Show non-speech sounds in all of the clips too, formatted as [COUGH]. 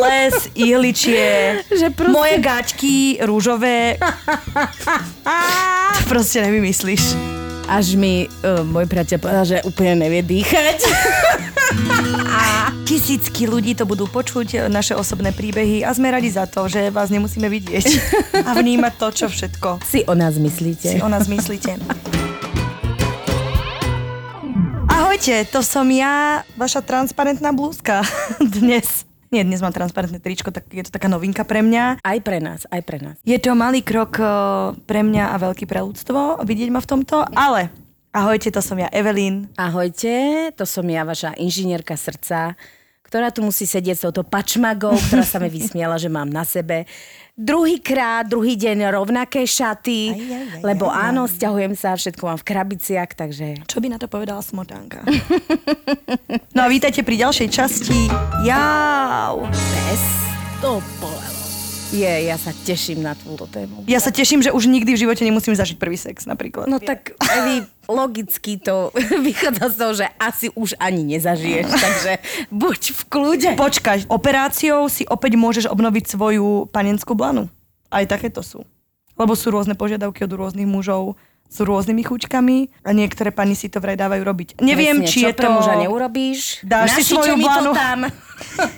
les, ihličie, [LAUGHS] Že proste- moje gačky rúžové. to [LAUGHS] proste nevymyslíš. Až mi uh, môj priateľ povedal, že úplne nevie dýchať. [LAUGHS] Tisícky ľudí to budú počuť, naše osobné príbehy a sme radi za to, že vás nemusíme vidieť a vnímať to, čo všetko Si o nás myslíte. si o nás myslíte. Ahojte, to som ja, vaša transparentná blúzka. Dnes. Nie, dnes mám transparentné tričko, tak je to taká novinka pre mňa. Aj pre nás, aj pre nás. Je to malý krok eh, pre mňa a veľký pre ľudstvo vidieť ma v tomto, ale ahojte, to som ja Evelyn. Ahojte, to som ja, vaša inžinierka srdca, ktorá tu musí sedieť s touto pačmagou, ktorá sa mi vysmiala, že mám na sebe druhýkrát, druhý deň rovnaké šaty, Aj, aj, aj, lebo aj, aj. áno, stiahujem sa, všetko mám v krabiciach, takže Čo by na to povedala smotánka? [LAUGHS] No a vítajte pri ďalšej časti. Jau. pes to bolelo. Je, ja sa teším na túto tému. Ja sa teším, že už nikdy v živote nemusím zažiť prvý sex napríklad. No tak, Evi, logicky to [LAUGHS] vychádza z toho, že asi už ani nezažiješ, [LAUGHS] takže buď v kľude. Počkaj, operáciou si opäť môžeš obnoviť svoju panenskú blanu. Aj takéto sú. Lebo sú rôzne požiadavky od rôznych mužov, sú rôznymi chuťkami a niektoré pani si to vraj dávajú robiť. Neviem, Presne, či čo je pre to... muža neurobíš. Dáš si svoju mi blanu. to tam.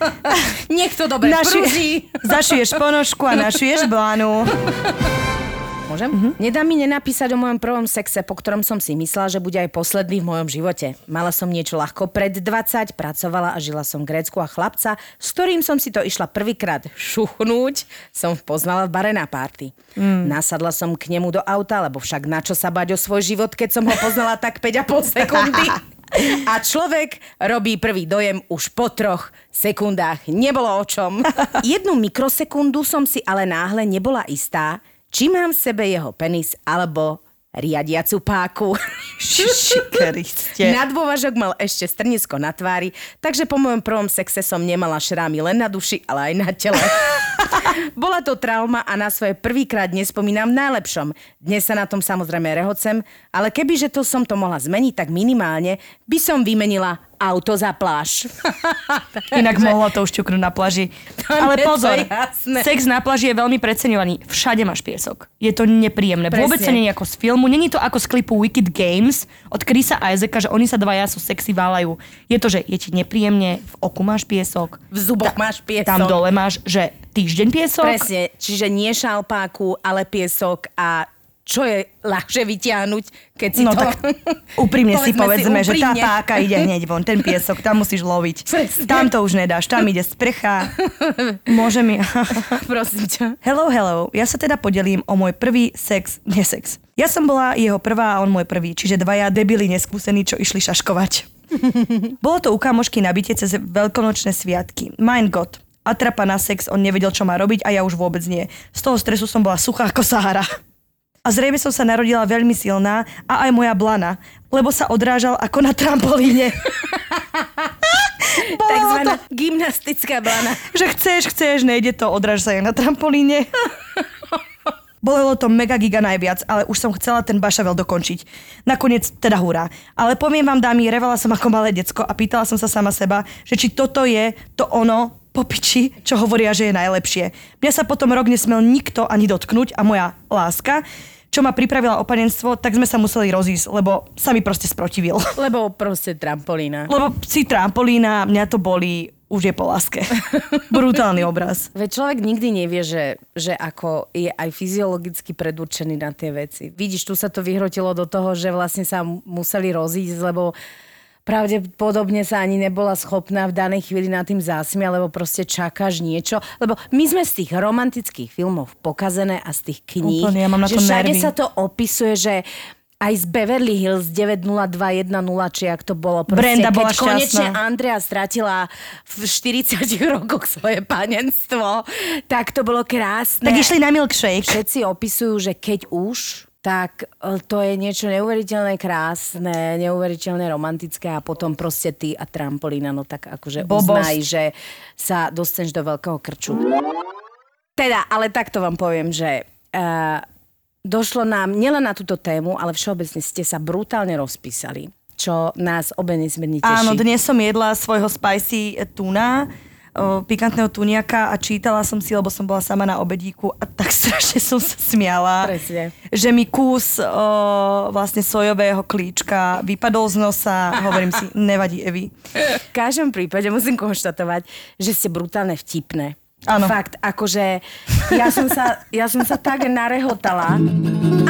[LAUGHS] Nech to dobre prúži. Zašuješ ponožku a našuješ blanu. [LAUGHS] Môžem? Mm-hmm. Nedá mi nenapísať o mojom prvom sexe, po ktorom som si myslela, že bude aj posledný v mojom živote. Mala som niečo ľahko pred 20, pracovala a žila som v Grécku a chlapca, s ktorým som si to išla prvýkrát šuchnúť, som poznala v bare na párty. Mm. Nasadla som k nemu do auta, lebo však na čo sa bať o svoj život, keď som ho poznala tak 5,5 sekundy. [LAUGHS] A človek robí prvý dojem už po troch sekundách. Nebolo o čom. [LAUGHS] Jednu mikrosekundu som si ale náhle nebola istá, či mám v sebe jeho penis alebo riadiacu páku. Kriste. [LAUGHS] Na dôvažok mal ešte strnisko na tvári, takže po mojom prvom sexe som nemala šrámy len na duši, ale aj na tele. [LAUGHS] Bola to trauma a na svoje prvýkrát nespomínam v najlepšom. Dnes sa na tom samozrejme rehocem, ale kebyže to som to mohla zmeniť, tak minimálne by som vymenila auto za pláž. [LAUGHS] Inak mohlo to už ťuknúť na pláži. Ale to pozor, sex na pláži je veľmi preceňovaný. Všade máš piesok. Je to nepríjemné. Presne. Vôbec sa nie je ako z filmu. Není to ako z klipu Wicked Games od Chrisa Isaaca, že oni sa dvaja sú sexy válajú. Je to, že je ti nepríjemne, v oku máš piesok. V zuboch máš piesok. Tam dole máš, že týždeň piesok. Presne, čiže nie šalpáku, ale piesok a čo je ľahšie vyťahnuť, keď si No to... tak úprimne si [LAUGHS] povedzme, že tá úprimne. páka ide [LAUGHS] hneď von, ten piesok, tam musíš loviť. Presne. Tam to už nedáš, tam ide sprcha. Môže mi... [LAUGHS] Prosím ťa. Hello, hello. Ja sa teda podelím o môj prvý sex, nie sex. Ja som bola jeho prvá a on môj prvý, čiže dvaja debili neskúsení, čo išli šaškovať. Bolo to u kamošky na byte cez veľkonočné sviatky. Mein Gott. Atrapa na sex, on nevedel, čo má robiť a ja už vôbec nie. Z toho stresu som bola suchá ako Sahara. A zrejme som sa narodila veľmi silná a aj moja blana, lebo sa odrážal ako na trampolíne. [LAUGHS] Takzvaná to, gymnastická blana. že chceš, chceš, nejde to, odráž sa aj na trampolíne. [LAUGHS] Bolelo to mega giga najviac, ale už som chcela ten bašavel dokončiť. Nakoniec teda hurá. Ale poviem vám, dámy, revala som ako malé decko a pýtala som sa sama seba, že či toto je to ono, po piči, čo hovoria, že je najlepšie. Mňa sa potom rok nesmel nikto ani dotknúť a moja láska, čo ma pripravila o panenstvo, tak sme sa museli rozísť, lebo sa mi proste sprotivil. [LAUGHS] Lebo proste trampolína. Lebo si trampolína, mňa to boli, už je po láske. [LAUGHS] Brutálny obraz. Veď človek nikdy nevie, že, že ako je aj fyziologicky predurčený na tie veci. Vidíš, tu sa to vyhrotilo do toho, že vlastne sa mu- museli rozísť, lebo pravdepodobne sa ani nebola schopná v danej chvíli nad tým zásmiať, lebo proste čakáš niečo. Lebo my sme z tých romantických filmov pokazené a z tých kníh, Úplne, ja mám na že všade nervy. sa to opisuje, že aj z Beverly Hills 90210, či ak to bolo proste, Brenda keď bola konečne šťastná. Andrea stratila v 40 rokoch svoje panenstvo, tak to bolo krásne. Tak išli na milkshake. Všetci opisujú, že keď už, tak e, to je niečo neuveriteľné krásne, neuveriteľne romantické a potom proste ty a trampolína, no tak akože Bobosť. uznaj, že sa dostaneš do veľkého krču. Teda, ale takto vám poviem, že uh, došlo nám nielen na túto tému, ale všeobecne ste sa brutálne rozpísali, čo nás obe nesmierne teší. Áno, dnes som jedla svojho spicy tuna o, pikantného tuniaka a čítala som si, lebo som bola sama na obedíku a tak [LAUGHS] strašne som sa smiala. Presne. Že mi kus o, vlastne sojového klíčka vypadol z nosa. Hovorím si, [LAUGHS] nevadí Evi. V každom prípade musím konštatovať, že ste brutálne vtipné. Áno. Fakt, akože ja som, sa, ja som sa tak narehotala.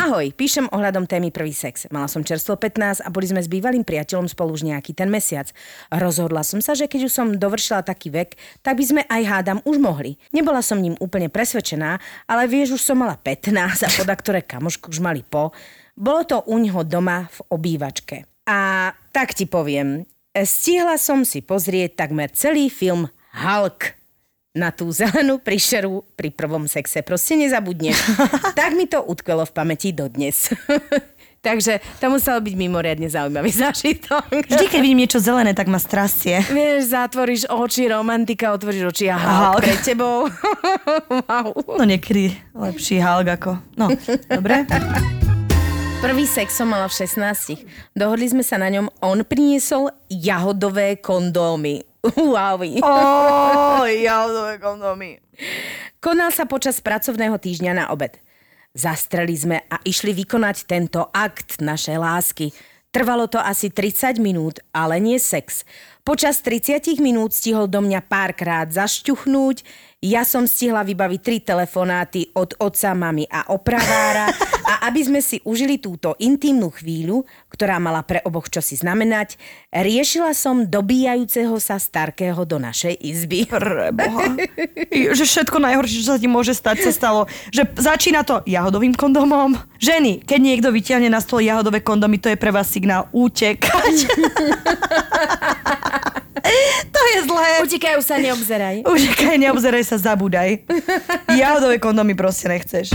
Ahoj, píšem ohľadom témy prvý sex. Mala som čerstvo 15 a boli sme s bývalým priateľom spolu už nejaký ten mesiac. Rozhodla som sa, že keď už som dovršila taký vek, tak by sme aj hádam už mohli. Nebola som ním úplne presvedčená, ale vieš, už som mala 15 a poda ktoré kamošky už mali po. Bolo to u ňoho doma v obývačke. A tak ti poviem, stihla som si pozrieť takmer celý film Hulk na tú zelenú príšeru pri prvom sexe. Proste nezabudneš. [LAUGHS] tak mi to utkvelo v pamäti dodnes. [LAUGHS] Takže to musel byť mimoriadne zaujímavý [LAUGHS] zážitok. Vždy, keď vidím niečo zelené, tak ma strasie. Vieš, zatvoríš oči, romantika, otvoríš oči a Hulk. Hulk pred tebou. wow. No niekedy lepší Hulk ako... No, dobre. Prvý sex som mala v 16. Dohodli sme sa na ňom, on priniesol jahodové kondómy. Wow. Ó, jahodové kondómy. Konal sa počas pracovného týždňa na obed. Zastreli sme a išli vykonať tento akt našej lásky. Trvalo to asi 30 minút, ale nie sex. Počas 30 minút stihol do mňa párkrát zašťuchnúť, ja som stihla vybaviť tri telefonáty od otca, mamy a opravára a aby sme si užili túto intimnú chvíľu, ktorá mala pre oboch čosi znamenať, riešila som dobíjajúceho sa starkého do našej izby. Preboha. Že všetko najhoršie, čo sa ti môže stať, sa stalo. Že začína to jahodovým kondomom. Ženy, keď niekto vyťahne na stôl jahodové kondomy, to je pre vás signál utekať. [LAUGHS] to je zlé. Utekajú sa, neobzeraj. Utekaj, neobzeraj sa, zabúdaj. Jahodové kondomy proste nechceš.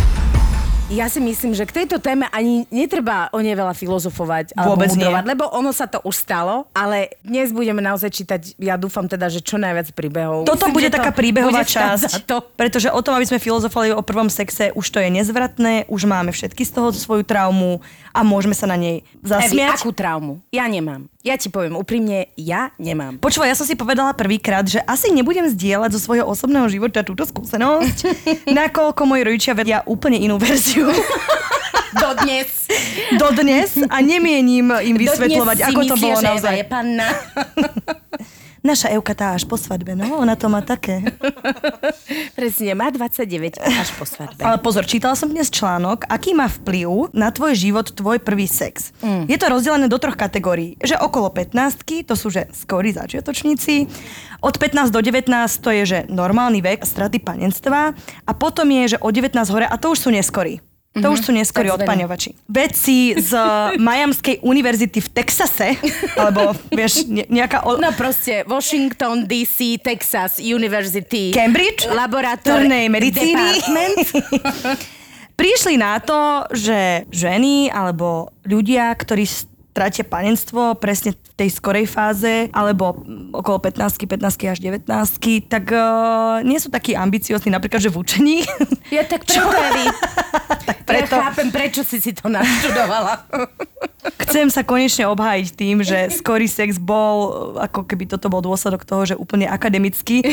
Ja si myslím, že k tejto téme ani netreba o nej veľa filozofovať alebo Vôbec nie. mudrovať, lebo ono sa to už stalo, ale dnes budeme naozaj čítať, ja dúfam teda, že čo najviac príbehov. Toto Myslím, bude taká príbehová bude časť, To. pretože o tom, aby sme filozofovali o prvom sexe, už to je nezvratné, už máme všetky z toho svoju traumu a môžeme sa na nej Evi, zasmiať. akú traumu? Ja nemám. Ja ti poviem úprimne, ja nemám. Počúvaj, ja som si povedala prvýkrát, že asi nebudem zdieľať zo svojho osobného života túto skúsenosť, [LAUGHS] nakoľko moji rodičia vedia úplne inú verziu [LAUGHS] Dodnes. dodnes a nemienim im vysvetľovať, Dodnes ako to myslia, bolo že Eva naozaj. je panna. [LAUGHS] Naša Euka tá až po svadbe, no ona to má také. [LAUGHS] Presne, má 29 až po svadbe. Ale pozor, čítala som dnes článok, aký má vplyv na tvoj život tvoj prvý sex. Mm. Je to rozdelené do troch kategórií. Že okolo 15 to sú že skorí začiatočníci, od 15 do 19 to je že normálny vek straty panenstva a potom je, že od 19 hore a to už sú neskorí. To už sú takzvané. odpaňovači. Vedci z [LAUGHS] Miamskej univerzity v Texase, alebo vieš, ne- nejaká... O- No proste, Washington DC, Texas University. Cambridge, Laboratórnej medicíny. [LAUGHS] Prišli na to, že ženy alebo ľudia, ktorí stratia panenstvo presne v tej skorej fáze, alebo okolo 15 15 až 19 tak uh, nie sú takí ambiciozni, napríklad, že v učení. Ja tak [LAUGHS] Evi. Preto. Ja chápem, prečo si si to naštudovala. [LAUGHS] Chcem sa konečne obhájiť tým, že skorý sex bol, ako keby toto bol dôsledok toho, že úplne akademicky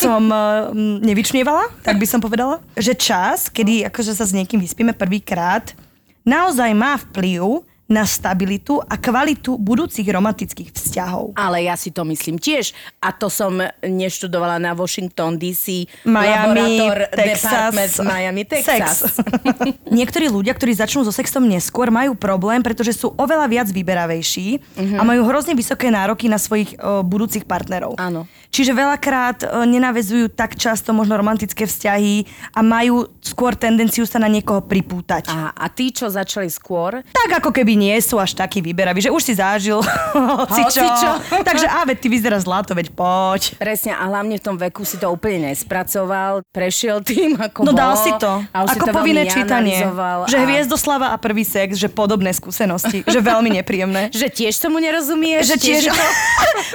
som mm, nevyčnievala, tak by som povedala. Že čas, kedy akože sa s niekým vyspíme prvýkrát, naozaj má vplyv na stabilitu a kvalitu budúcich romantických vzťahov. Ale ja si to myslím tiež. A to som neštudovala na Washington DC, Miami, Texas. Miami, Texas. Sex. [LAUGHS] Niektorí ľudia, ktorí začnú so sexom neskôr, majú problém, pretože sú oveľa viac vyberavejší a majú hrozne vysoké nároky na svojich o, budúcich partnerov. Áno. Čiže veľakrát o, nenavezujú tak často možno romantické vzťahy a majú skôr tendenciu sa na niekoho pripútať. A, a tí, čo začali skôr, Tak ako keby nie sú až takí vyberaví, že už si zažil [LAUGHS] hocičo. Hocičo. [LAUGHS] Takže a veď ty vyzerá zlato, veď poď. presne a hlavne v tom veku si to úplne nespracoval, prešiel tým, ako No bolo. dal si to. A už si Ako to povinné čítanie. Že a- Hviezdoslava a prvý sex, že podobné skúsenosti. že veľmi [LAUGHS] nepríjemné. Že tiež tomu nerozumieš? Že tiež je to...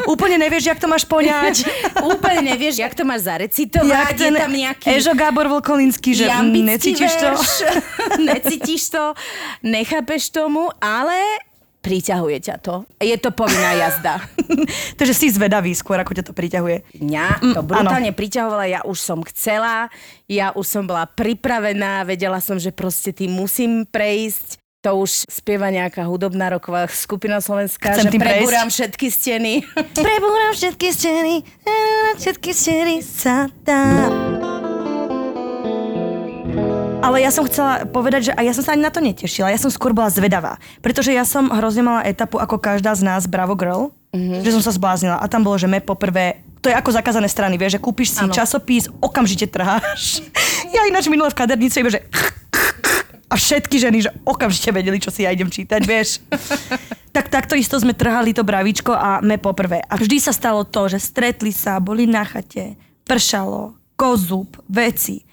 úplne nevieš, jak to máš poňať. Úplne nevieš, jak to máš zarecitovať, jak je tam nejaký... Ežo Gábor Volkolinský, že necítiš to? [LAUGHS] necítiš to, nechápeš tomu, ale Priťahuje ťa to. Je to povinná jazda. [LAUGHS] Takže si zvedavý skôr, ako ťa to priťahuje. Mňa to Mm, brutálne priťahovala, ja už som chcela, ja už som bola pripravená, vedela som, že proste tým musím prejsť. To už spieva nejaká hudobná roková skupina slovenská, Chcem že tým prejsť. prebúram všetky steny. [LAUGHS] Prebúram všetky steny, všetky steny sa dá. Ale ja som chcela povedať, že a ja som sa ani na to netešila, ja som skôr bola zvedavá. Pretože ja som hrozne mala etapu ako každá z nás Bravo Girl, mm-hmm. že som sa zbláznila. A tam bolo, že me poprvé, to je ako zakázané strany, vieš, že kúpiš si Áno. časopis, okamžite trháš. [LAUGHS] Ja ináč minule v kadernici iba, že a všetky ženy, že okamžite vedeli, čo si ja idem čítať, vieš. [LAUGHS] tak takto isto sme trhali to bravíčko a me poprvé. A vždy sa stalo to, že stretli sa, boli na chate, pršalo, kozub, veci.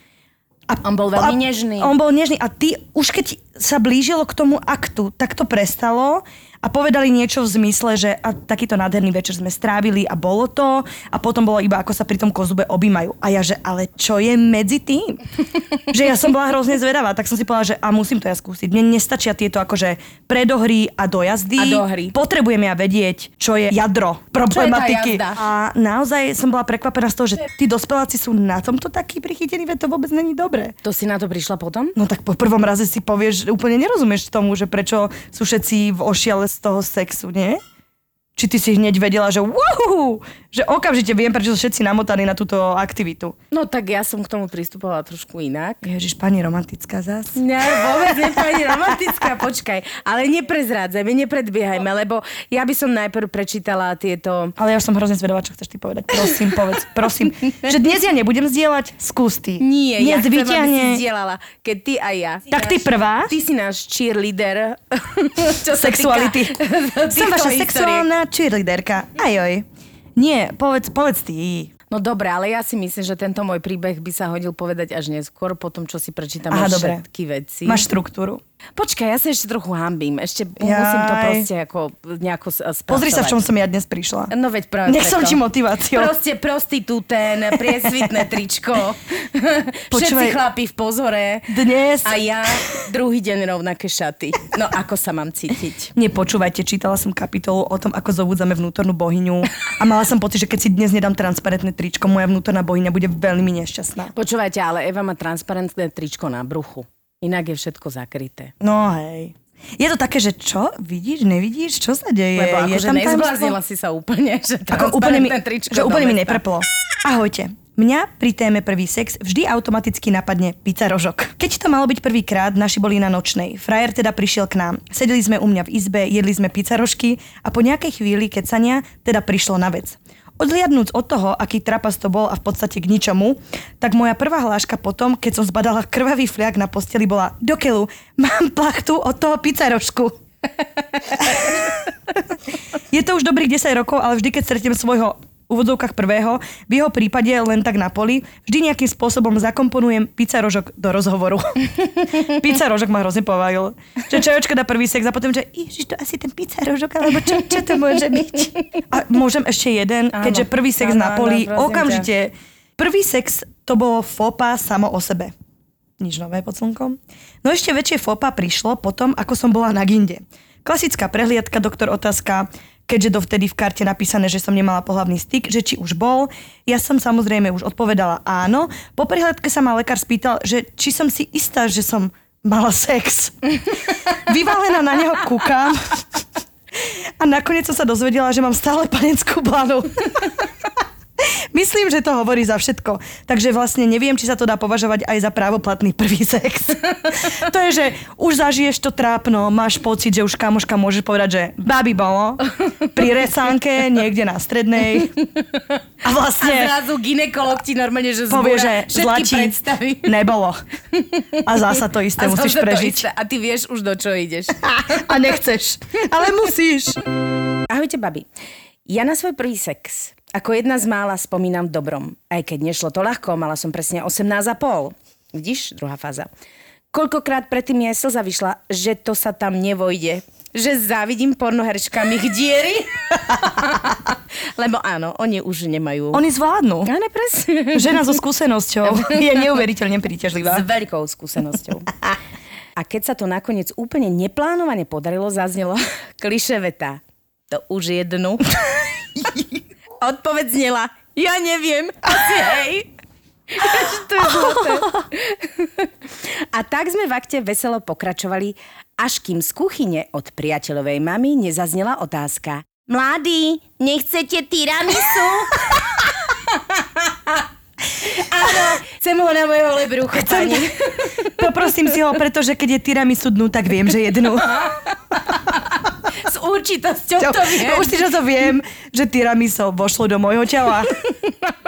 A, On bol veľmi nežný. On bol nežný a ty, už keď sa blížilo k tomu aktu, tak to prestalo a povedali niečo v zmysle, že a takýto nádherný večer sme strávili a bolo to a potom bolo iba ako sa pri tom kozube objímajú. A ja, že ale čo je medzi tým? [LAUGHS] že ja som bola hrozne zvedavá, tak som si povedala, že a musím to ja skúsiť. Mne nestačia tieto akože predohry a dojazdy. A dohry. Potrebujem ja vedieť, čo je jadro problematiky. jazda? a naozaj som bola prekvapená z toho, že tí dospeláci sú na tomto takí prichytení, veď to vôbec není dobré. To si na to prišla potom? No tak po prvom raze si povieš, úplne nerozumieš tomu, že prečo sú všetci v ošiale z toho sexu, nie? Či ty si hneď vedela, že wow, že okamžite viem, prečo sú všetci namotaní na túto aktivitu. No tak ja som k tomu pristupovala trošku inak. Ježiš, pani romantická zás. Nie, vôbec nie pani romantická, počkaj. Ale neprezrádzajme, nepredbiehajme, lebo ja by som najprv prečítala tieto... Ale ja už som hrozne zvedavá, čo chceš ty povedať. Prosím, povedz, prosím. Že dnes ja nebudem zdieľať, skús ty. Nie, ja dnes chcem, aby si zdieľala, keď ty a ja. Tak ty prvá. Ty si náš cheerleader. [LAUGHS] čo sa Sexuality. týka [LAUGHS] Som vaša historiek. Cheerleaderka. Ajoj. Nie, povedz, povedz ty. No dobre, ale ja si myslím, že tento môj príbeh by sa hodil povedať až neskôr, po tom, čo si prečítame Aha, dobre. všetky veci. Máš štruktúru. Počkaj, ja sa ešte trochu hambím. Ešte musím to Jaj. proste ako nejako spracovať. Pozri sa, v čom som ja dnes prišla. No veď práve Nech som ti motiváciou. Proste prostitúten, priesvitné [LAUGHS] tričko. Všetci Počúvaj. chlapi v pozore. Dnes... A ja druhý deň rovnaké šaty. No ako sa mám cítiť? Nepočúvajte, čítala som kapitolu o tom, ako zobudzame vnútornú bohyňu a mala som pocit, že keď si dnes nedám transparentné tričko, moja vnútorná bohyňa bude veľmi nešťastná. Počúvajte, ale Eva má transparentné tričko na bruchu. Inak je všetko zakryté. No hej. Je to také, že čo? Vidíš, nevidíš? Čo sa deje? Lebo akože nezbláznila si sa úplne, že Ako úplne mi, že úplne mi nepreplo. Ahojte. Mňa pri téme prvý sex vždy automaticky napadne pizza rožok. Keď to malo byť prvýkrát, naši boli na nočnej. Frajer teda prišiel k nám. Sedeli sme u mňa v izbe, jedli sme pizza rožky a po nejakej chvíli kecania teda prišlo na vec. Odliadnúc od toho, aký trapas to bol a v podstate k ničomu, tak moja prvá hláška potom, keď som zbadala krvavý fliak na posteli, bola do mám plachtu od toho pizzarožku. [LAUGHS] Je to už dobrých 10 rokov, ale vždy, keď stretnem svojho úvodzovkách prvého, v jeho prípade len tak na poli, vždy nejakým spôsobom zakomponujem pizza rožok do rozhovoru. [LAUGHS] pizza rožok ma hrozne pobavil. Že čajočka dá prvý sex a potom, že ježiš, to asi ten pizza rožok, alebo čo, čo to môže byť? A môžem ešte jeden, Áno. keďže prvý sex Áno, na áno, poli, ťa. okamžite. Prvý sex to bolo fopa samo o sebe. Nič nové pod slnkom. No ešte väčšie fopa prišlo potom, ako som bola na ginde. Klasická prehliadka, doktor otázka, keďže dovtedy v karte napísané, že som nemala pohlavný styk, že či už bol. Ja som samozrejme už odpovedala áno. Po prehliadke sa ma lekár spýtal, že či som si istá, že som mala sex. [LAUGHS] Vyvalená na neho kúkam. A nakoniec som sa dozvedela, že mám stále panenskú blanu. [LAUGHS] [LAUGHS] Myslím, že to hovorí za všetko. Takže vlastne neviem, či sa to dá považovať aj za právoplatný prvý sex. [LAUGHS] to je, že už zažiješ to trápno, máš pocit, že už kamoška môže povedať, že babi bolo pri resánke niekde na strednej. A A vlastne zrazu ginekolog ti normálne, že povie, že zlatí predstavy. nebolo. A zasa to isté A musíš prežiť. isté. A ty vieš už, do čo ideš. [LAUGHS] A nechceš. Ale musíš. Ahojte, babi. Ja na svoj prvý sex ako jedna z mála spomínam v dobrom. Aj keď nešlo to ľahko, mala som presne 18 a pol. Vidíš? Druhá fáza. Koľkokrát predtým mi aj slza vyšla, že to sa tam nevojde. Že závidím pornoherčkám ich diery. [LAUGHS] Lebo áno, oni už nemajú... Oni zvládnu. Áno, presne. Žena so skúsenosťou [LAUGHS] je neuveriteľne S príťažlivá. veľkou skúsenosťou. A keď sa to nakoniec úplne neplánovane podarilo, zaznelo [LAUGHS] kliše veta. To už jednu. Odpoveď znela, ja neviem, [LAUGHS] asi hej. to je zlaté. A tak sme v akte veselo pokračovali, až kým z kuchyne od priateľovej mamy nezaznela otázka. Mladý, nechcete tiramisu? [LAUGHS] Áno, chcem ho na moje holé brucho, pani. [LAUGHS] Poprosím si ho, pretože keď je tiramisu dnu, tak viem, že jednu. S určitosťou to viem. Že to viem, že tiramisu vošlo do môjho tela. [LAUGHS]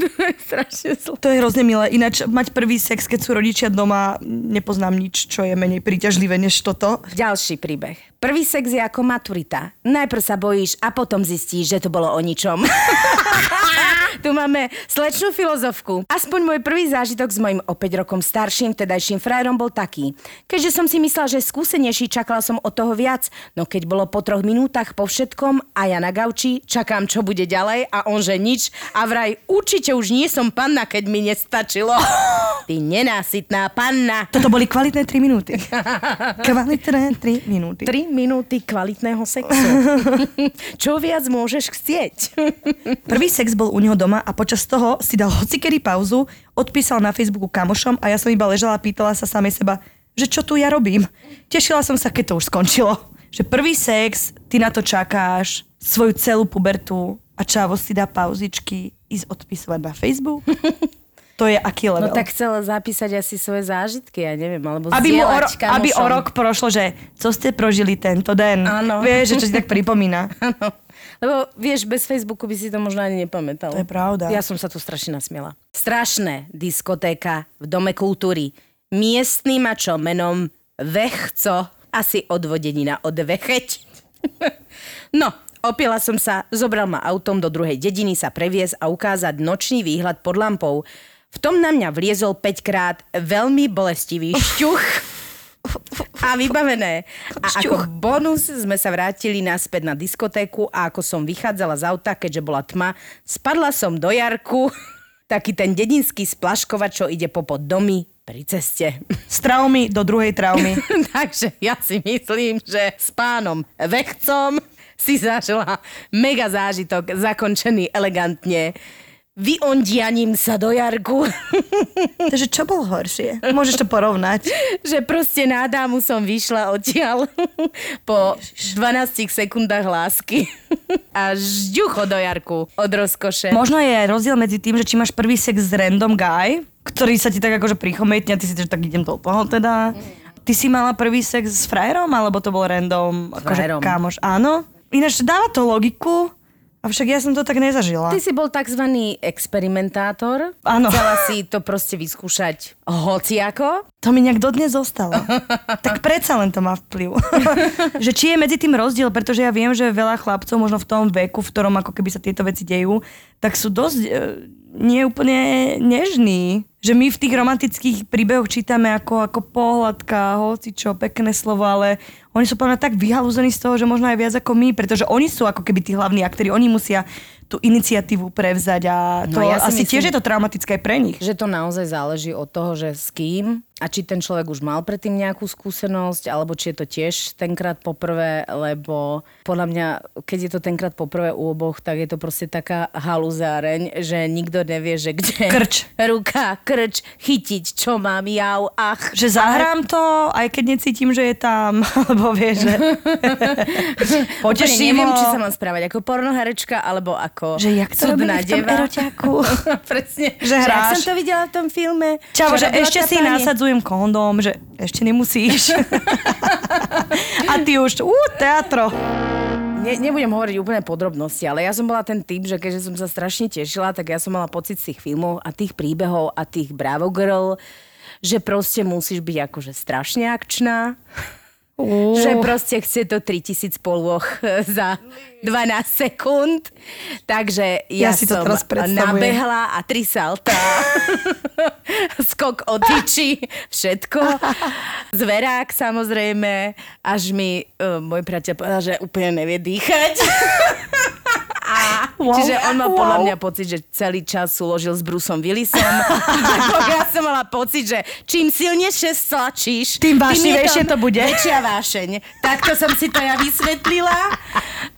to je strašne zlé. To je hrozne milé. Ináč mať prvý sex, keď sú rodičia doma, nepoznám nič, čo je menej príťažlivé než toto. Ďalší príbeh. Prvý sex je ako maturita. Najprv sa bojíš a potom zistíš, že to bolo o ničom. [LAUGHS] tu máme slečnú filozofku. Aspoň môj prvý zážitok s mojim o 5 rokom starším vtedajším frajerom bol taký. Keďže som si myslela, že skúsenejší, čakala som od toho viac, no keď bolo po troch minútach po všetkom a ja na gauči, čakám, čo bude ďalej a on že nič a vraj určite už nie som panna, keď mi nestačilo. [LAUGHS] Ty nenásytná panna. Toto boli kvalitné 3 minúty. Kvalitné 3 minúty. 3 minúty kvalitného sexu. [LAUGHS] Čo viac môžeš chcieť? Prvý sex bol u neho doma a počas toho si dal hocikedy pauzu, odpísal na Facebooku kamošom a ja som iba ležala a pýtala sa samej seba, že čo tu ja robím. Tešila som sa, keď to už skončilo. Že prvý sex, ty na to čakáš, svoju celú pubertu a čavo si dá pauzičky, ísť odpisovať na Facebook. To je aký level. No tak chcela zapísať asi svoje zážitky, ja neviem, alebo aby, mu o, ro- aby o rok prošlo, že co ste prožili tento den. Áno. Vieš, že čo si tak pripomína. [LAUGHS] Áno. Lebo vieš, bez Facebooku by si to možno ani nepamätal. To je pravda. Ja som sa tu strašne nasmiela. Strašné diskotéka v Dome kultúry. Miestný mačo menom Vechco. Asi odvodenina od Vecheť. [LAUGHS] no, opila som sa, zobral ma autom do druhej dediny sa previesť a ukázať nočný výhľad pod lampou. V tom na mňa vliezol 5 krát veľmi bolestivý šťuch. A vybavené. A ako bonus sme sa vrátili naspäť na diskotéku a ako som vychádzala z auta, keďže bola tma, spadla som do jarku, [LAUGHS] taký ten dedinský splaškovač, čo ide popod domy pri ceste. Z traumy do druhej traumy. [LAUGHS] Takže ja si myslím, že s pánom Vechcom si zažila mega zážitok, zakončený elegantne vyondianím sa do jarku. [LAUGHS] Takže čo bolo horšie? Môžeš to porovnať. [LAUGHS] že proste na dámu som vyšla odtiaľ [LAUGHS] po 12 sekundách lásky a žďucho do jarku od rozkoše. Možno je aj rozdiel medzi tým, že či máš prvý sex s random guy, ktorý sa ti tak akože prichometne a ty si že tak idem do toho teda. Ty si mala prvý sex s frajerom, alebo to bol random akože Frajerom. kámoš? Áno. Ináč dáva to logiku, avšak ja som to tak nezažila. Ty si bol tzv. experimentátor. Áno. Chcela si to proste vyskúšať hociako. To mi nejak dodnes zostalo. [LAUGHS] tak predsa len to má vplyv. [LAUGHS] že či je medzi tým rozdiel, pretože ja viem, že veľa chlapcov možno v tom veku, v ktorom ako keby sa tieto veci dejú, tak sú dosť e, nie úplne nežní. Že my v tých romantických príbehoch čítame ako, ako pohľadka, hoci čo, pekné slovo, ale oni sú podľa tak vyhalúzení z toho, že možno aj viac ako my, pretože oni sú ako keby tí hlavní aktéri, oni musia tú iniciatívu prevzať a to No ja si asi myslím- tiež je to traumatické aj pre nich. Že to naozaj záleží od toho, že s kým a či ten človek už mal predtým nejakú skúsenosť, alebo či je to tiež tenkrát poprvé, lebo podľa mňa, keď je to tenkrát poprvé u oboch, tak je to proste taká haluzáreň, že nikto nevie, že kde Krč. ruka, krč, chytiť, čo mám, jau, ach. Že zahrám to, aj keď necítim, že je tam, [LAUGHS] alebo vieš, že [LAUGHS] poteším neviem, či sa mám správať ako pornoherečka, alebo ako Že jak to cudná deva. eroťaku. [LAUGHS] Presne. Že hráš. som to videla v tom filme. Čavo, že robila ešte si pani. nasadzujem kondóm, že ešte nemusíš. [LAUGHS] A ty už, ú, teatro. Ne, nebudem hovoriť úplne podrobnosti, ale ja som bola ten typ, že keďže som sa strašne tešila, tak ja som mala pocit z tých filmov a tých príbehov a tých Bravo Girl, že proste musíš byť akože strašne akčná. Ú. Že proste chce to 3000 polôch [LAUGHS] za 12 sekúnd. Takže ja, Ja si to som teraz predstavujem. nabehla a tri salta. [LAUGHS] Skok o tyči, všetko. Zverák samozrejme, až mi uh, môj priateľ povedal, že úplne nevie dýchať. [LAUGHS] [LAUGHS] Wow. Čiže on mal podľa mňa pocit, že celý čas súložil s Brusom Willisom. [LAUGHS] Ja som mala pocit, že čím silnejšie stlačíš, Tým vášnivejšie to bude. Väčšia vášeň. Takto som si to ja vysvetlila.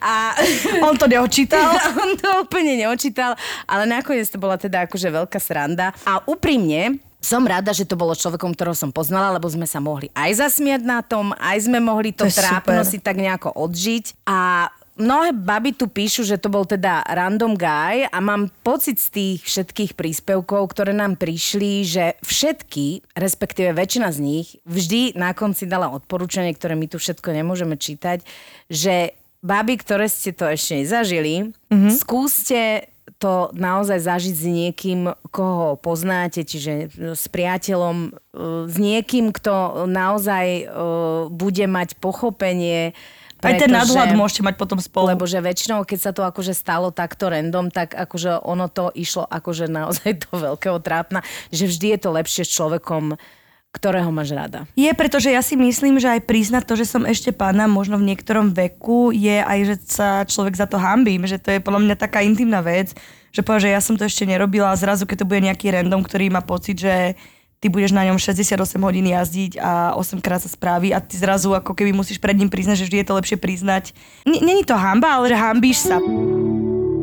A [LAUGHS] On to neočítal. on to úplne neočítal, ale nakoniec to bola teda akože veľká sranda. A úprimne, som rada, že to bolo človekom, ktorého som poznala, lebo sme sa mohli aj zasmiať na tom, aj sme mohli to, To trápno si tak nejako odžiť. A mnohé baby tu píšu, že to bol teda random guy a mám pocit z tých všetkých príspevkov, ktoré nám prišli, že všetky, respektíve väčšina z nich, vždy na konci dala odporúčanie, ktoré my tu všetko nemôžeme čítať, že baby, ktoré ste to ešte nezažili, mm-hmm. skúste to naozaj zažiť s niekým, koho poznáte, čiže s priateľom, e, s niekým, kto naozaj e, bude mať pochopenie. Aj ten nadhľad môžete mať potom spolu. lebo že väčšinou, keď sa to akože stalo takto random, tak akože ono to išlo akože naozaj do veľkého trápna, že vždy je to lepšie s človekom, ktorého máš rada. Je, pretože ja si myslím, že aj priznať to, že som ešte pána možno v niektorom veku, je aj, že sa človek za to hambím, že to je podľa mňa taká intimná vec, že povie, že ja som to ešte nerobila a zrazu, keď to bude nejaký random, ktorý má pocit, že ty budeš na ňom 68 hodín jazdiť a 8 krát sa správi a ty zrazu ako keby musíš pred ním priznať, že vždy je to lepšie priznať. N- Není to hamba, ale hambíš sa.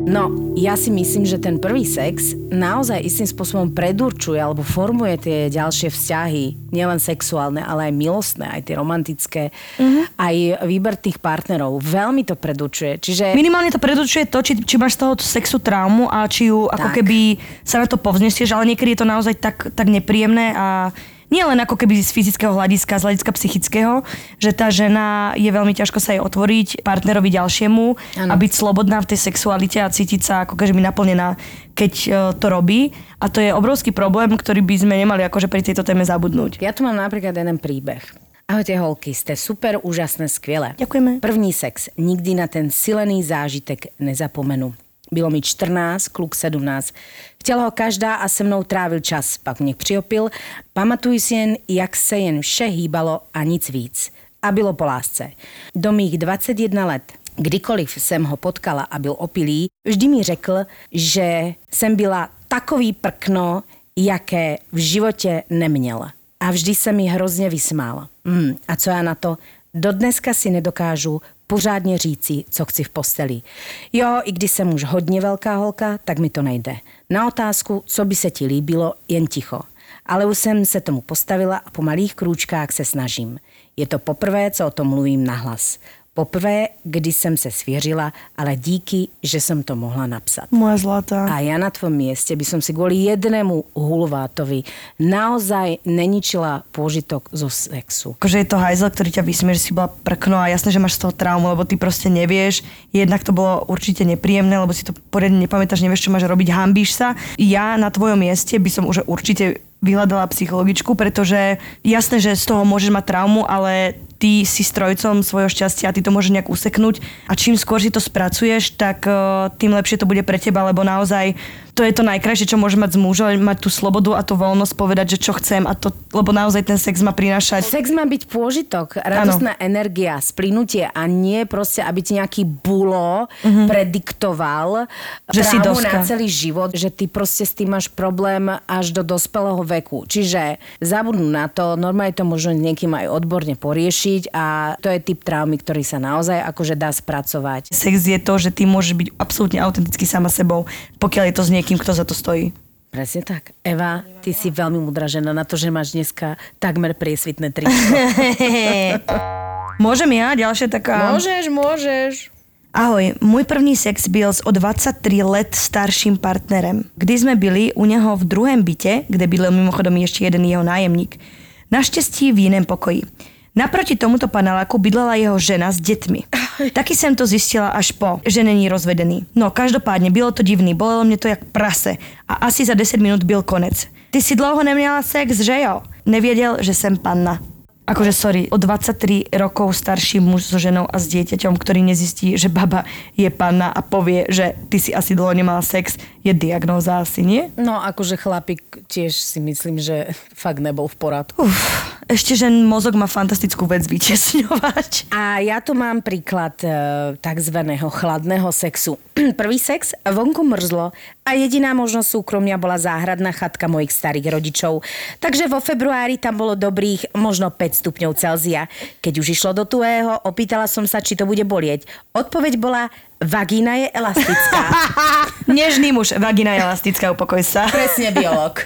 No, ja si myslím, že ten prvý sex naozaj istým spôsobom predurčuje alebo formuje tie ďalšie vzťahy, nielen sexuálne, ale aj milostné, aj tie romantické, mm-hmm. aj výber tých partnerov. Veľmi to predurčuje. Čiže... Minimálne to predurčuje to, či, či máš z toho sexu traumu a či ju ako Tak. keby sa na to povznesieš, ale niekedy je to naozaj tak, tak nepríjemné a nie len ako keby z fyzického hľadiska, z hľadiska psychického, že tá žena je veľmi ťažko sa jej otvoriť partnerovi ďalšiemu Áno. a byť slobodná v tej sexualite a cítiť sa ako keby naplnená, keď e, to robí. A to je obrovský problém, ktorý by sme nemali akože pri tejto téme zabudnúť. Ja tu mám napríklad jeden príbeh. Ahojte holky, ste super, úžasné, skvelé. Ďakujeme. První sex. Nikdy na ten silený zážitek nezapomenu. Bylo mi 14, kluk 17. Chtěla ho každá a se mnou trávil čas, pak mě přiopil. Pamatuju si jen, jak se jen vše hýbalo a nic víc. A bylo po lásce. Do mých 21 let Kdykoliv jsem ho potkala a byl opilý, vždy mi řekl, že jsem byla takový prkno, jaké v životě neměl. A vždy se mi hrozně vysmál. Hmm, a co já na to? Dodneska si nedokážu pořádně říci, co chci v posteli. Jo, i když jsem už hodně velká holka, tak mi to nejde. Na otázku, co by se ti líbilo, jen ticho. Ale už jsem se tomu postavila a po malých krůčkách se snažím. Je to poprvé, co o tom mluvím nahlas. Poprvé, kdy jsem se svěřila, ale díky, že jsem to mohla napsat. Moja zlatá. A ja na tvojom mieste by som si kvôli jednému hulvátovi naozaj neničila pôžitok zo sexu. akože je to hajzel, ktorý ťa vysmie, že si bola prkno a jasné, že máš z toho traumu, lebo ty proste nevieš. Jednak to bolo určite nepríjemné, lebo si to poriadne nepamätáš, nevieš, čo máš robiť, hambíš sa. Ja na tvojom mieste by som už určite vyhľadala psychologičku, pretože jasné, že z toho môžeš mať traumu, ale ty si strojcom svojho šťastia a ty to môžeš nejak useknúť. A čím skôr si to spracuješ, tak eh, tým lepšie to bude pre teba, lebo naozaj to je to najkrajšie, čo môže mať z muža, mať tú slobodu a tú voľnosť povedať, že čo chcem a to, lebo naozaj ten sex má prinášať Sex má byť pôžitok, radostná energia, splínutie a nie proste, aby ti nejaký bulo prediktoval Mhm. Že si doska. na celý život, že ty proste s tým máš problém až do dospelého veku. Čiže zabudnú na to, normálne to možno niekým aj odborne poriešiť a to je typ traumy, ktorý sa naozaj akože dá spracovať. Sex je to, že ty môžeš byť absolútne autentický sama sebou, pokiaľ je to s niekým, kto za to stojí. Presne tak. Eva, ty si veľmi múdra žena na to, že máš dneska takmer priesvitné tričko. [LAUGHS] Môžem ja? Ďalšia taká... môžeš, môžeš. Ahoj, môj první sex byl s o 23 let starším partnerem, kdy sme byli u neho v druhém byte, kde bydlel mimochodom ešte jeden jeho nájemník. Naštěstí v jiném pokoji. Naproti tomuto paneláku bydlela jeho žena s dětmi. Taky jsem to zjistila až po, že není rozvedený. No, každopádně bylo to divný, bolelo mě to jak prase a asi za 10 minut byl konec. Ty si dlouho neměla sex, že jo? Nevěděl, že jsem panna. Akože sorry, o 23 rokov starší muž so ženou a s dieťaťom, ktorý nezistí, že baba je panna a povie, že ty si asi dlho nemala sex, je diagnóza asi, nie? No, akože chlapík tiež si myslím, že fakt nebol v poradku. Uf, Ešte, že mozog má fantastickú vec vytesňovať. [LAUGHS] A ja tu mám príklad e, takzvaného chladného sexu. [CLEARS THROAT] Prvý sex, vonku mrzlo a jediná možnosť súkromia bola záhradná chatka mojich starých rodičov. Takže vo februári tam bolo dobrých možno 5 stupňov Celzia. Keď už išlo do tuého, opýtala som sa, či to bude bolieť. Odpoveď bola, vagína je elastická. [LAUGHS] Nežný muž, vagína je elastická, upokoj sa. Presne biolog.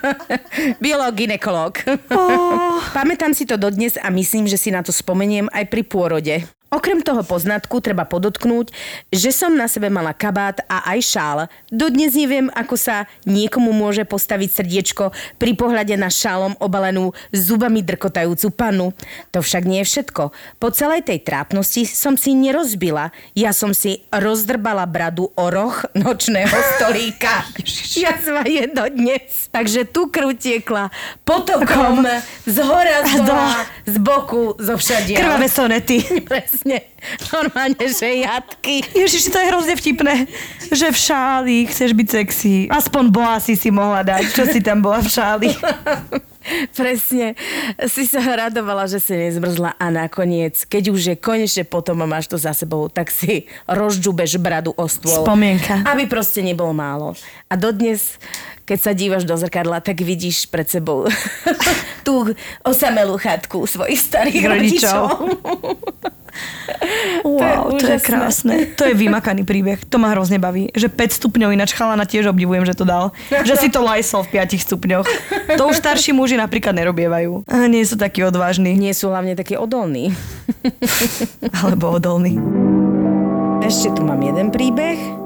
[LAUGHS] biolog, ginekolog. Oh. Pamätám si to dodnes a myslím, že si na to spomeniem aj pri pôrode. Okrem toho poznatku treba podotknúť, že som na sebe mala kabát a aj šál. Dodnes neviem, ako sa niekomu môže postaviť srdiečko pri pohľade na šálom obalenú zubami drkotajúcu panu. To však nie je všetko. Po celej tej trápnosti som si nerozbila. Ja som si rozdrbala bradu o roh nočného stolíka. Jazva je dodnes. Takže tu krv tiekla potokom z hora, z dola, z boku, zo všadia. Krvavé sonety. [LAUGHS] presne. Normálne, že jatky. Ježiš, to je hrozne vtipné, že v šáli chceš byť sexy. Aspoň bola si si mohla dať, čo si tam bola v šáli. [LAUGHS] Presne. Si sa radovala, že si nezmrzla a nakoniec, keď už je konečne potom a máš to za sebou, tak si rozžubeš bradu o stôl. Spomienka. Aby proste nebolo málo. A dodnes, keď sa dívaš do zrkadla, tak vidíš pred sebou [LAUGHS] tú osamelú chatku svojich starých rodičov. rodičov. [LAUGHS] Wow, to je, to je krásne. To je vymakaný príbeh. To ma hrozne baví. Že 5 stupňov, ináč chalana tiež obdivujem, že to dal. Že si to lajsol v 5 stupňoch. To už starší muži napríklad nerobievajú. A nie sú takí odvážni. Nie sú hlavne takí odolní. [LAUGHS] Alebo odolní. Ešte tu mám jeden príbeh.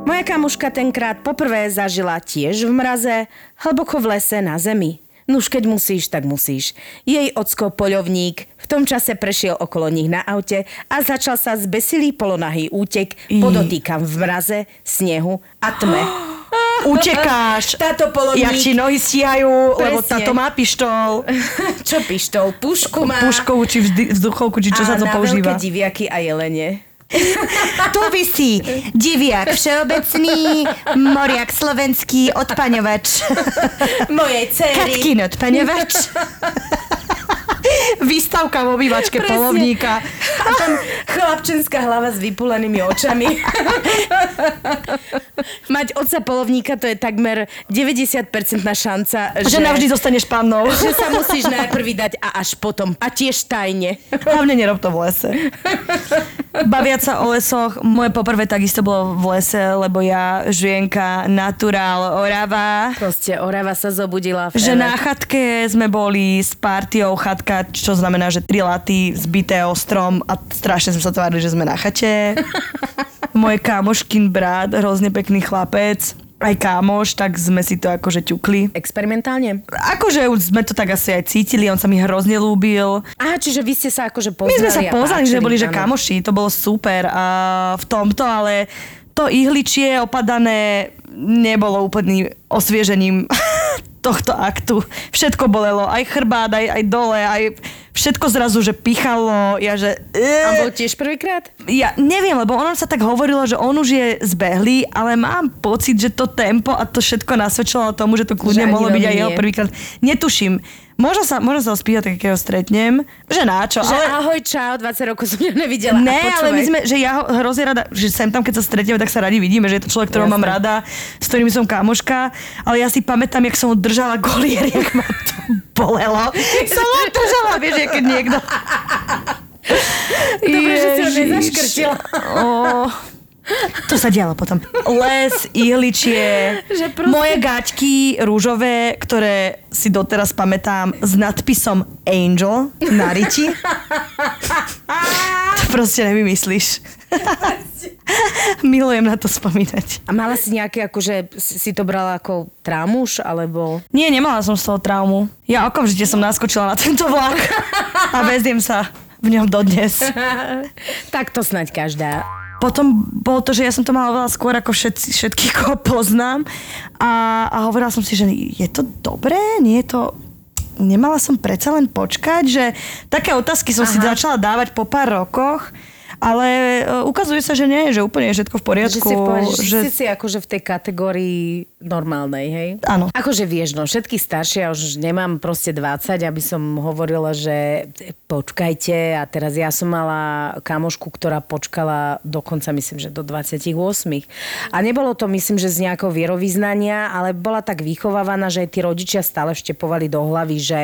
Moja kamuška tenkrát poprvé zažila tiež v mraze, hlboko v lese na zemi. Nuž keď musíš, tak musíš. Jej ocko poľovník v tom čase prešiel okolo nich na aute a začal sa zbesilý polonahý útek, podotýkam v mraze, snehu a tme. [GASPS] Utekáš. Táto polovník... Jak ti nohy stíhajú, Presne. lebo táto má pištol. [LAUGHS] čo pištol? Pušku má. Puškovú, či vzduchovku, či čo a sa to používa. A na diviaky a jelene. [LAUGHS] tu vysí diviak všeobecný, moriak slovenský, odpaňovač. Mojej cery. Katkin odpaňovač. [LAUGHS] [LAUGHS] Výstavka v obývačke Presne. polovníka. A tam chlapčenská hlava s vypulenými očami. [LAUGHS] Mať otca polovníka to je takmer 90% šanca, že... Že navždy zostaneš pannou. [LAUGHS] Že sa musíš najprv vydať a až potom. A tiež tajne. Hlavne nerob to v lese. Baviať sa o lesoch. Moje poprvé takisto bolo v lese, lebo ja žienka naturál Orava. Proste Orava sa zobudila v Že na chatke sme boli s partiou chatka matka, čo znamená, že tri laty zbité o strom a strašne sme sa tvárili, že sme na chate. [LAUGHS] Môj kámoškin brat, hrozne pekný chlapec, aj kámoš, tak sme si to akože ťukli. Experimentálne? Akože už sme to tak asi aj cítili, on sa mi hrozne lúbil. Aha, čiže vy ste sa akože poznali My sme sa poznali, že boli, že kamoši, to bolo super a v tomto, ale to ihličie opadané nebolo úplný osviežením [LAUGHS] tohto aktu. Všetko bolelo, aj chrbát, aj, aj dole, aj všetko zrazu, že pichalo. Ja, že... A bol tiež prvýkrát? Ja neviem, lebo ono sa tak hovorilo, že on už je zbehlý, ale mám pocit, že to tempo a to všetko nasvedčilo tomu, že to kľudne že mohlo byť aj jeho prvýkrát. Netuším. Možno sa, možno sa spýtať, keď ho stretnem, že na čo. Že ale... ahoj, čau, 20 rokov som ťa nevidela. Ne, ale my sme, že ja ho hrozne rada, že sem tam, keď sa stretneme, tak sa radi vidíme, že je to človek, ktorého mám rada, s ktorým som kamoška, ale ja si pamätám, jak som ho držala golier, jak ma to bolelo. som ho držala, vieš, keď niekto... Dobre, že si ho nezaškrtila. Oh. To sa dialo potom. Les, ihličie, [LAUGHS] proste... moje gaťky rúžové, ktoré si doteraz pamätám s nadpisom Angel na riti. to proste nevymyslíš. [LAUGHS] Milujem na to spomínať. A mala si nejaké, akože si to brala ako trámuš, alebo... Nie, nemala som z toho traumu. Ja okamžite som naskočila na tento vlak [LAUGHS] a veziem sa v ňom dodnes. tak to snaď každá potom bolo to, že ja som to mala veľa skôr ako všetci, všetkých, [LAUGHS] koho poznám. A, a hovorila som si, že je to dobré, nie je to nemala som predsa len počkať, že také otázky som Aha. si začala dávať po pár rokoch Ale uh, ukazuje sa, že nie, že úplne je všetko v poriadku. Že si, že... že... si si akože v tej kategórii normálnej, hej? Áno. Akože vieš, no všetky staršie, ja už nemám proste 20, aby som hovorila, že počkajte a teraz ja som mala kamošku, ktorá počkala dokonca myslím, že do 28. A nebolo to myslím, že z nejakého vierovýznania, ale bola tak vychovávaná, že aj tí rodičia stále vštepovali do hlavy, že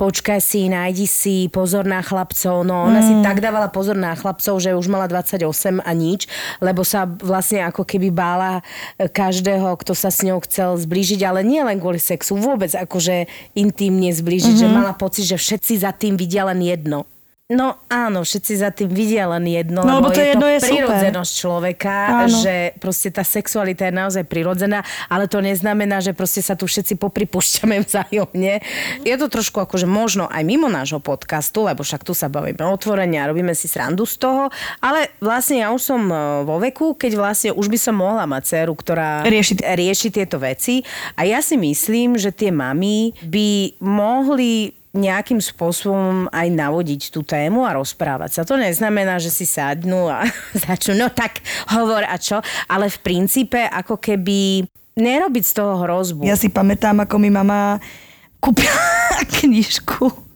počkaj si, nájdi si, pozor na chlapcov. No ona mm. si tak dávala pozor na chlapcov, že už mala 28 a nič, lebo sa vlastne ako keby bála e, každého, kto sa s ňou chcel zblížiť, ale nie len kvôli sexu, vôbec akože intimne zblížiť, mm-hmm. že mala pocit, že všetci za tým vidia len jedno. No áno, všetci za tým vidia len jedno, no, lebo to je, jedno to je prírodzenosť super. človeka, áno. že proste tá sexualita je naozaj prirodzená, ale to neznamená, že proste sa tu všetci popripúšťame [LAUGHS] vzájomne. Je to trošku akože možno aj mimo nášho podcastu, lebo však tu sa bavíme otvorene a robíme si srandu z toho, ale vlastne ja už som e, vo veku, keď vlastne už by som mohla mať dceru, ktorá rieši, rieši tieto veci a ja si myslím, že tie mamy by mohli nejakým spôsobom aj navodiť tú tému a rozprávať sa. To neznamená, že si sadnú a [LAUGHS] začnú, no tak hovor a čo, ale v princípe ako keby nerobiť z toho hrozbu. Ja si pamätám, ako mi mama kúpila [LAUGHS] knižku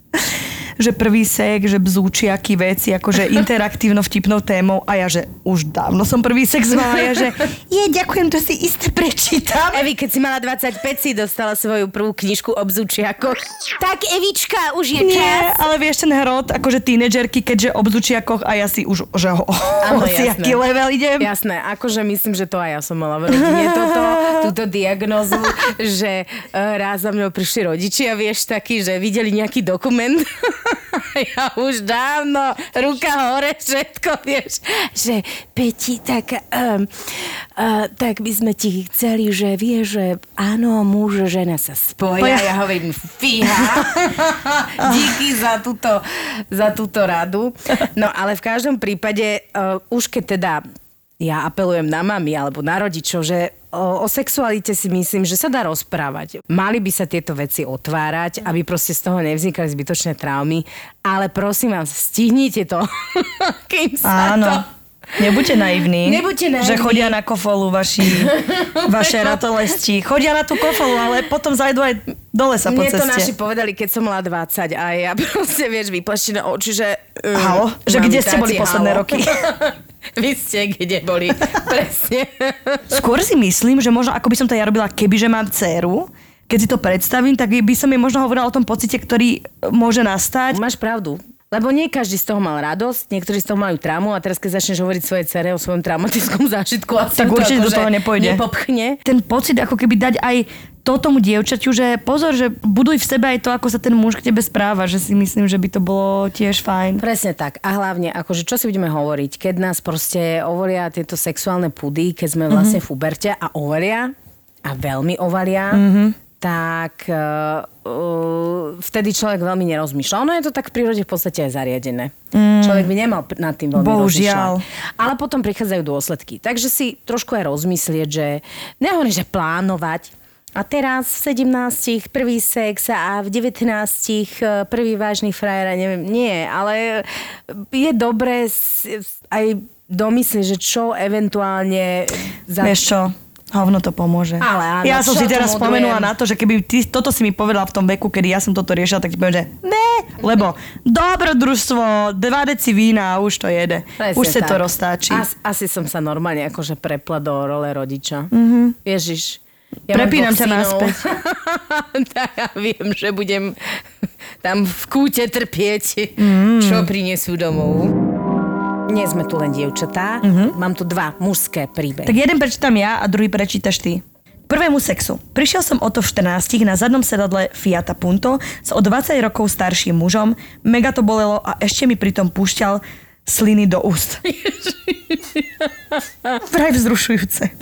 že prvý sek, že bzúčiaky veci, akože [LAUGHS] interaktívno vtipnou témou a ja, že už dávno som prvý sex mala, ja, že je, ďakujem, to si isté prečítam. Evi, keď si mala 25, si dostala svoju prvú knižku o bzúčiakoch. Tak Evička, už je čas. Nie, ale vieš ten hrot, akože tínedžerky, keďže o bzúčiakoch a ja si už, že ho, Áno, [LAUGHS] si aký level idem. Jasné, akože myslím, že to aj ja som mala v rodine toto, [LAUGHS] túto diagnozu, že uh, raz za mnou prišli rodičia, vieš, taký, že videli nejaký dokument [LAUGHS] ja už dávno, ruka hore, všetko, vieš, že Peti, tak, um, uh, tak by sme ti chceli, že vieš, že áno, muž, žena sa spoja. Ja, ja hovorím, fíha, [LAUGHS] díky za túto, za túto radu. No ale v každom prípade, uh, už keď teda ja apelujem na mami alebo na rodičov, že o, o sexualite si myslím, že sa dá rozprávať. Mali by sa tieto veci otvárať, aby proste z toho nevznikali zbytočné traumy, ale prosím vás, stihnite to, [LAUGHS] kým sa Áno. to... Nebuďte naivní. Nebuďte naivní. Že chodia na kofolu vaši, [LAUGHS] vaše ratolesti. Chodia na tú kofolu, ale potom zajdu aj do lesa po Mne ceste. to naši povedali, keď som mala 20 a ja [LAUGHS] proste, vieš, vyplašené oči, že... Um, Halo? Že kde ste boli posledné halo. roky? [LAUGHS] Vy ste kde boli, [LAUGHS] presne. Skôr si myslím, že možno ako by som to ja robila, kebyže mám dceru, keď si to predstavím, tak by som jej možno hovorila o tom pocite, ktorý môže nastať. Máš pravdu. Lebo nie každý z toho mal radosť, niektorí z toho majú traumu a teraz keď začneš hovoriť svojej cere o svojom traumatickom [LAUGHS] zážitku, asi Tak to určite do akože toho nepôjde. Nepopchne. Ten pocit ako keby dať aj to tomu dievčaťu, že pozor, že buduj v sebe aj to, ako sa ten muž k tebe správa, že si myslím, že by to bolo tiež fajn. Presne tak. A hlavne, akože čo si budeme hovoriť, keď nás proste ovolia tieto sexuálne pudy, keď sme vlastne Mhm. v uberte a ovalia, a veľmi ovalia, Mhm. Tak uh, vtedy človek veľmi nerozmýšľa. Ono je to tak v prírode v podstate aj zariadené. Človek by nemal nad tým veľmi Mm. Bohužiaľ. rozmýšľať. Ale potom prichádzajú dôsledky. Takže si trošku aj rozmyslieť, že nehovorím, že plánovať, a teraz v 17 prvý sex a v 19 prvý vážny frajer, neviem, nie, ale je dobré aj domyslieť, že čo eventuálne... Za... Vieš čo? Hovno to pomôže. Ale áno, ja som si teraz spomenula na to, že keby ty toto si mi povedala v tom veku, kedy ja som toto riešila, tak ti poviem, že ne, lebo dobrodružstvo, dva deci vína a už to jede. Presne už sa to roztáči. As, asi som sa normálne akože prepla do role rodiča. Mm-hmm. Ježiš. Ja Prepínam ťa naspäť. [LAUGHS] tak ja viem, že budem tam v kúte trpieť, mm. čo prinesú domov. Nie sme tu len dievčatá, mm-hmm. mám tu dva mužské príbehy. Tak jeden prečítam ja a druhý prečítaš ty. Prvému sexu. Prišiel som o to v 14 na zadnom sedadle Fiata Punto s o 20 rokov starším mužom. Mega to bolelo a ešte mi pritom púšťal sliny do úst. [LAUGHS] Vraj vzrušujúce. [LAUGHS]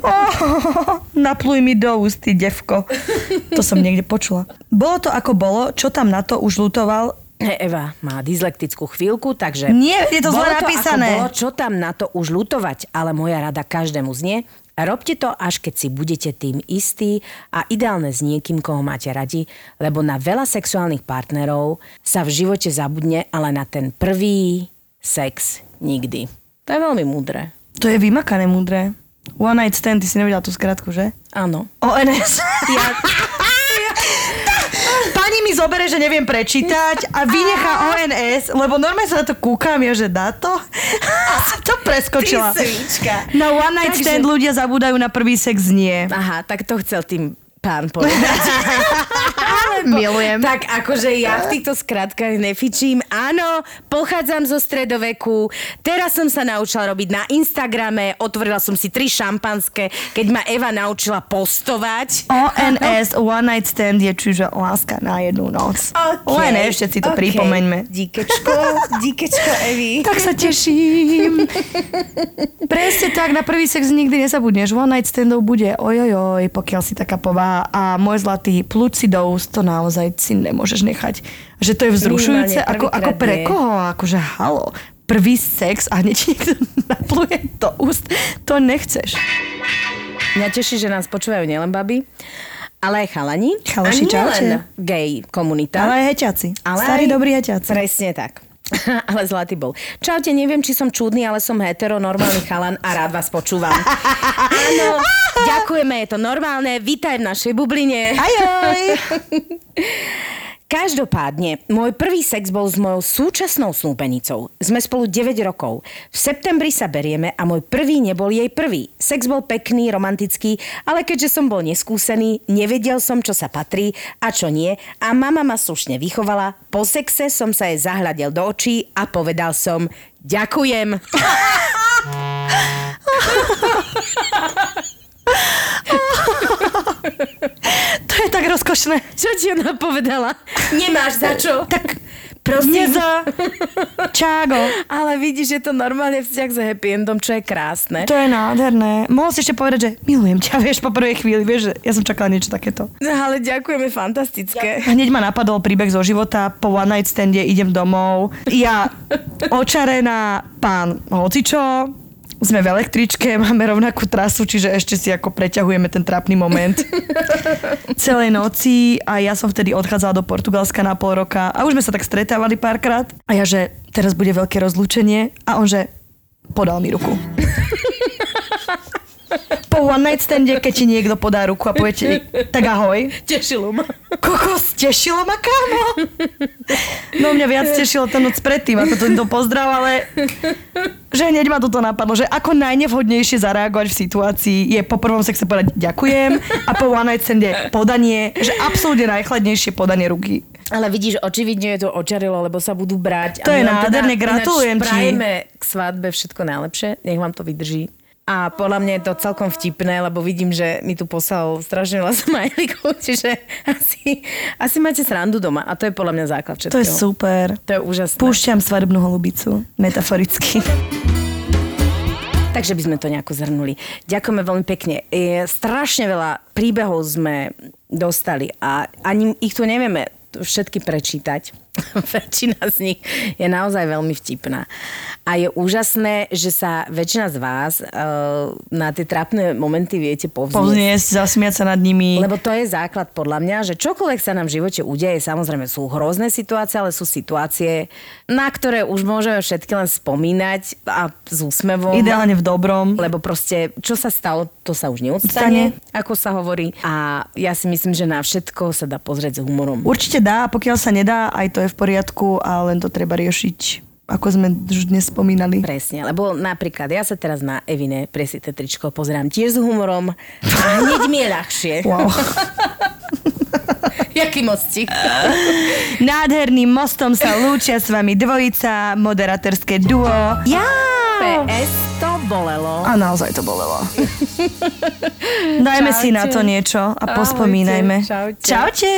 Oh, napluj mi do úst, ty devko. To som niekde počula. Bolo to ako bolo, čo tam na to už lutoval, Eva má dyslektickú chvíľku, takže... Nie, je to zle napísané. Ako bolo, čo tam na to už lutovať, ale moja rada každému znie, robte to, až keď si budete tým istí a ideálne s niekým, koho máte radi, lebo na veľa sexuálnych partnerov sa v živote zabudne, ale na ten prvý sex nikdy. To je veľmi múdre. To je vymakané múdre. One night stand, ty si nevedela tú skratku, že? Áno. ONS. Ja, [LAUGHS] mi zobere, že neviem prečítať a vynechá [LAUGHS] ONS, lebo normálne sa na to kúkam, ja, že dá to? A sa [LAUGHS] to preskočila. Ty svička. Na one night Takže- stand ľudia zabúdajú na prvý sex nie. Aha, tak to chcel tým pán povedať. [LAUGHS] Milujem. Tak akože ja v týchto skratkách nefičím. Áno, pochádzam zo stredoveku. Teraz som sa naučila robiť na Instagrame. Otvorila som si tri šampanské, keď ma Eva naučila postovať. ONS, one night stand je čiže láska na jednu noc. Okay. Len ešte si to okay. pripomeňme. Díkečko, [LAUGHS] díkečko Evi. Tak sa teším. Presne tak, na prvý sex nikdy nezabudneš. One night standov bude ojojoj, pokiaľ si taká povaha. A môj zlatý plucidous, to naozaj si nemôžeš nechať. Že to je vzrušujúce. Ako, ako pre koho? Akože halo. Prvý sex a hneď niekto [LAUGHS] napluje do úst. To nechceš. Mňa teší, že nás počúvajú nielen baby, ale aj chalani. Chaloši, a nielen komunita. Ale aj heťaci. Ale Starí aj- dobrí heťaci. Presne tak. [LAUGHS] ale zlatý bol. Čaute, neviem, či som čudný, ale som hetero, normálny chalan a rád vás počúvam. Áno, ďakujeme, je to normálne. Vítaj v našej bubline. Ajoj. [LAUGHS] Každopádne, môj prvý sex bol s mojou súčasnou snúbenicou. Sme spolu 9 rokov. V septembri sa berieme a môj prvý nebol jej prvý. Sex bol pekný, romantický, ale keďže som bol neskúsený, nevedel som, čo sa patrí a čo nie a mama ma slušne vychovala. Po sexe som sa jej zahľadil do očí a povedal som ďakujem. [LAUGHS] [LAUGHS] To je tak rozkošné. Čo ti ona povedala? Nemáš za čo? Tak prosím. Neza. Čágo. Ale vidíš, že to normálne vzťah s happy endom, čo je krásne. To je nádherné. Mohol si ešte povedať, že milujem ťa, vieš, po prvej chvíli, vieš, že ja som čakala niečo takéto. Ale ďakujeme, fantastické. Hneď ma napadol príbeh zo života, po one night stande idem domov, ja očarená, pán hocičo, sme v električke, [LAUGHS] máme rovnakú trasu, čiže ešte si ako preťahujeme ten trápny moment [LAUGHS] celej noci a ja som vtedy odchádzala do Portugalska na pol roka a už sme sa tak stretávali párkrát a ja, že teraz bude veľké rozlúčenie a on, že podal mi ruku. [LAUGHS] Po one night stande, keď ti niekto podá ruku a povie ti, tak ahoj. Tešilo ma. Kokos, tešilo ma, kámo. No mňa viac tešilo ten noc predtým, ako tento pozdrav, ale že hneď ma toto napadlo, že ako najnevhodnejšie zareagovať v situácii je po prvom sexe povedať ďakujem a po one night stande podanie, že absolútne najchladnejšie podanie ruky. Ale vidíš, očividne je to očarilo, lebo sa budú brať. To my je nádherné, ináč gratulujem ti. prajeme k svadbe všetko najlepšie, nech vám to vydrží. A podľa mňa je to celkom vtipné, lebo vidím, že mi tu poslal strašne veľa [LAUGHS] smajlikov, čiže asi, asi máte srandu doma. A to je podľa mňa základ všetkého. To je super. To je úžasné. Púšťam svadobnú holubicu, metaforicky. Takže by sme to nejako zhrnuli. Ďakujeme veľmi pekne. E, strašne veľa príbehov sme dostali a ani ich tu nevieme všetky prečítať. [LAUGHS] väčšina z nich je naozaj veľmi vtipná. A je úžasné, že sa väčšina z vás uh, na tie trápne momenty viete povznieť. Povzniesť, zasmiať sa nad nimi. Lebo to je základ podľa mňa, že čokoľvek sa nám v živote udeje, samozrejme sú hrozné situácie, ale sú situácie, na ktoré už môžeme všetky len spomínať a s úsmevom. Ideálne v dobrom. Lebo proste, čo sa stalo, to sa už neodstane, ako sa hovorí. A ja si myslím, že na všetko sa dá pozrieť s humorom. Určite dá, a pokiaľ sa nedá, aj to je v poriadku a len to treba riešiť, ako sme už dnes spomínali. Presne, lebo napríklad ja sa teraz na Evine presité tričko pozerám tiež s humorom a hneď mi je ľahšie. Wow. [LAUGHS] Jaký mostík. Nádherným mostom sa lúčia s vami dvojica, moderátorské duo. Ja! PS to bolelo. A naozaj to bolelo. Dajme si na Čaute. to niečo a Ahojte, pospomínajme. čaute. Čaute.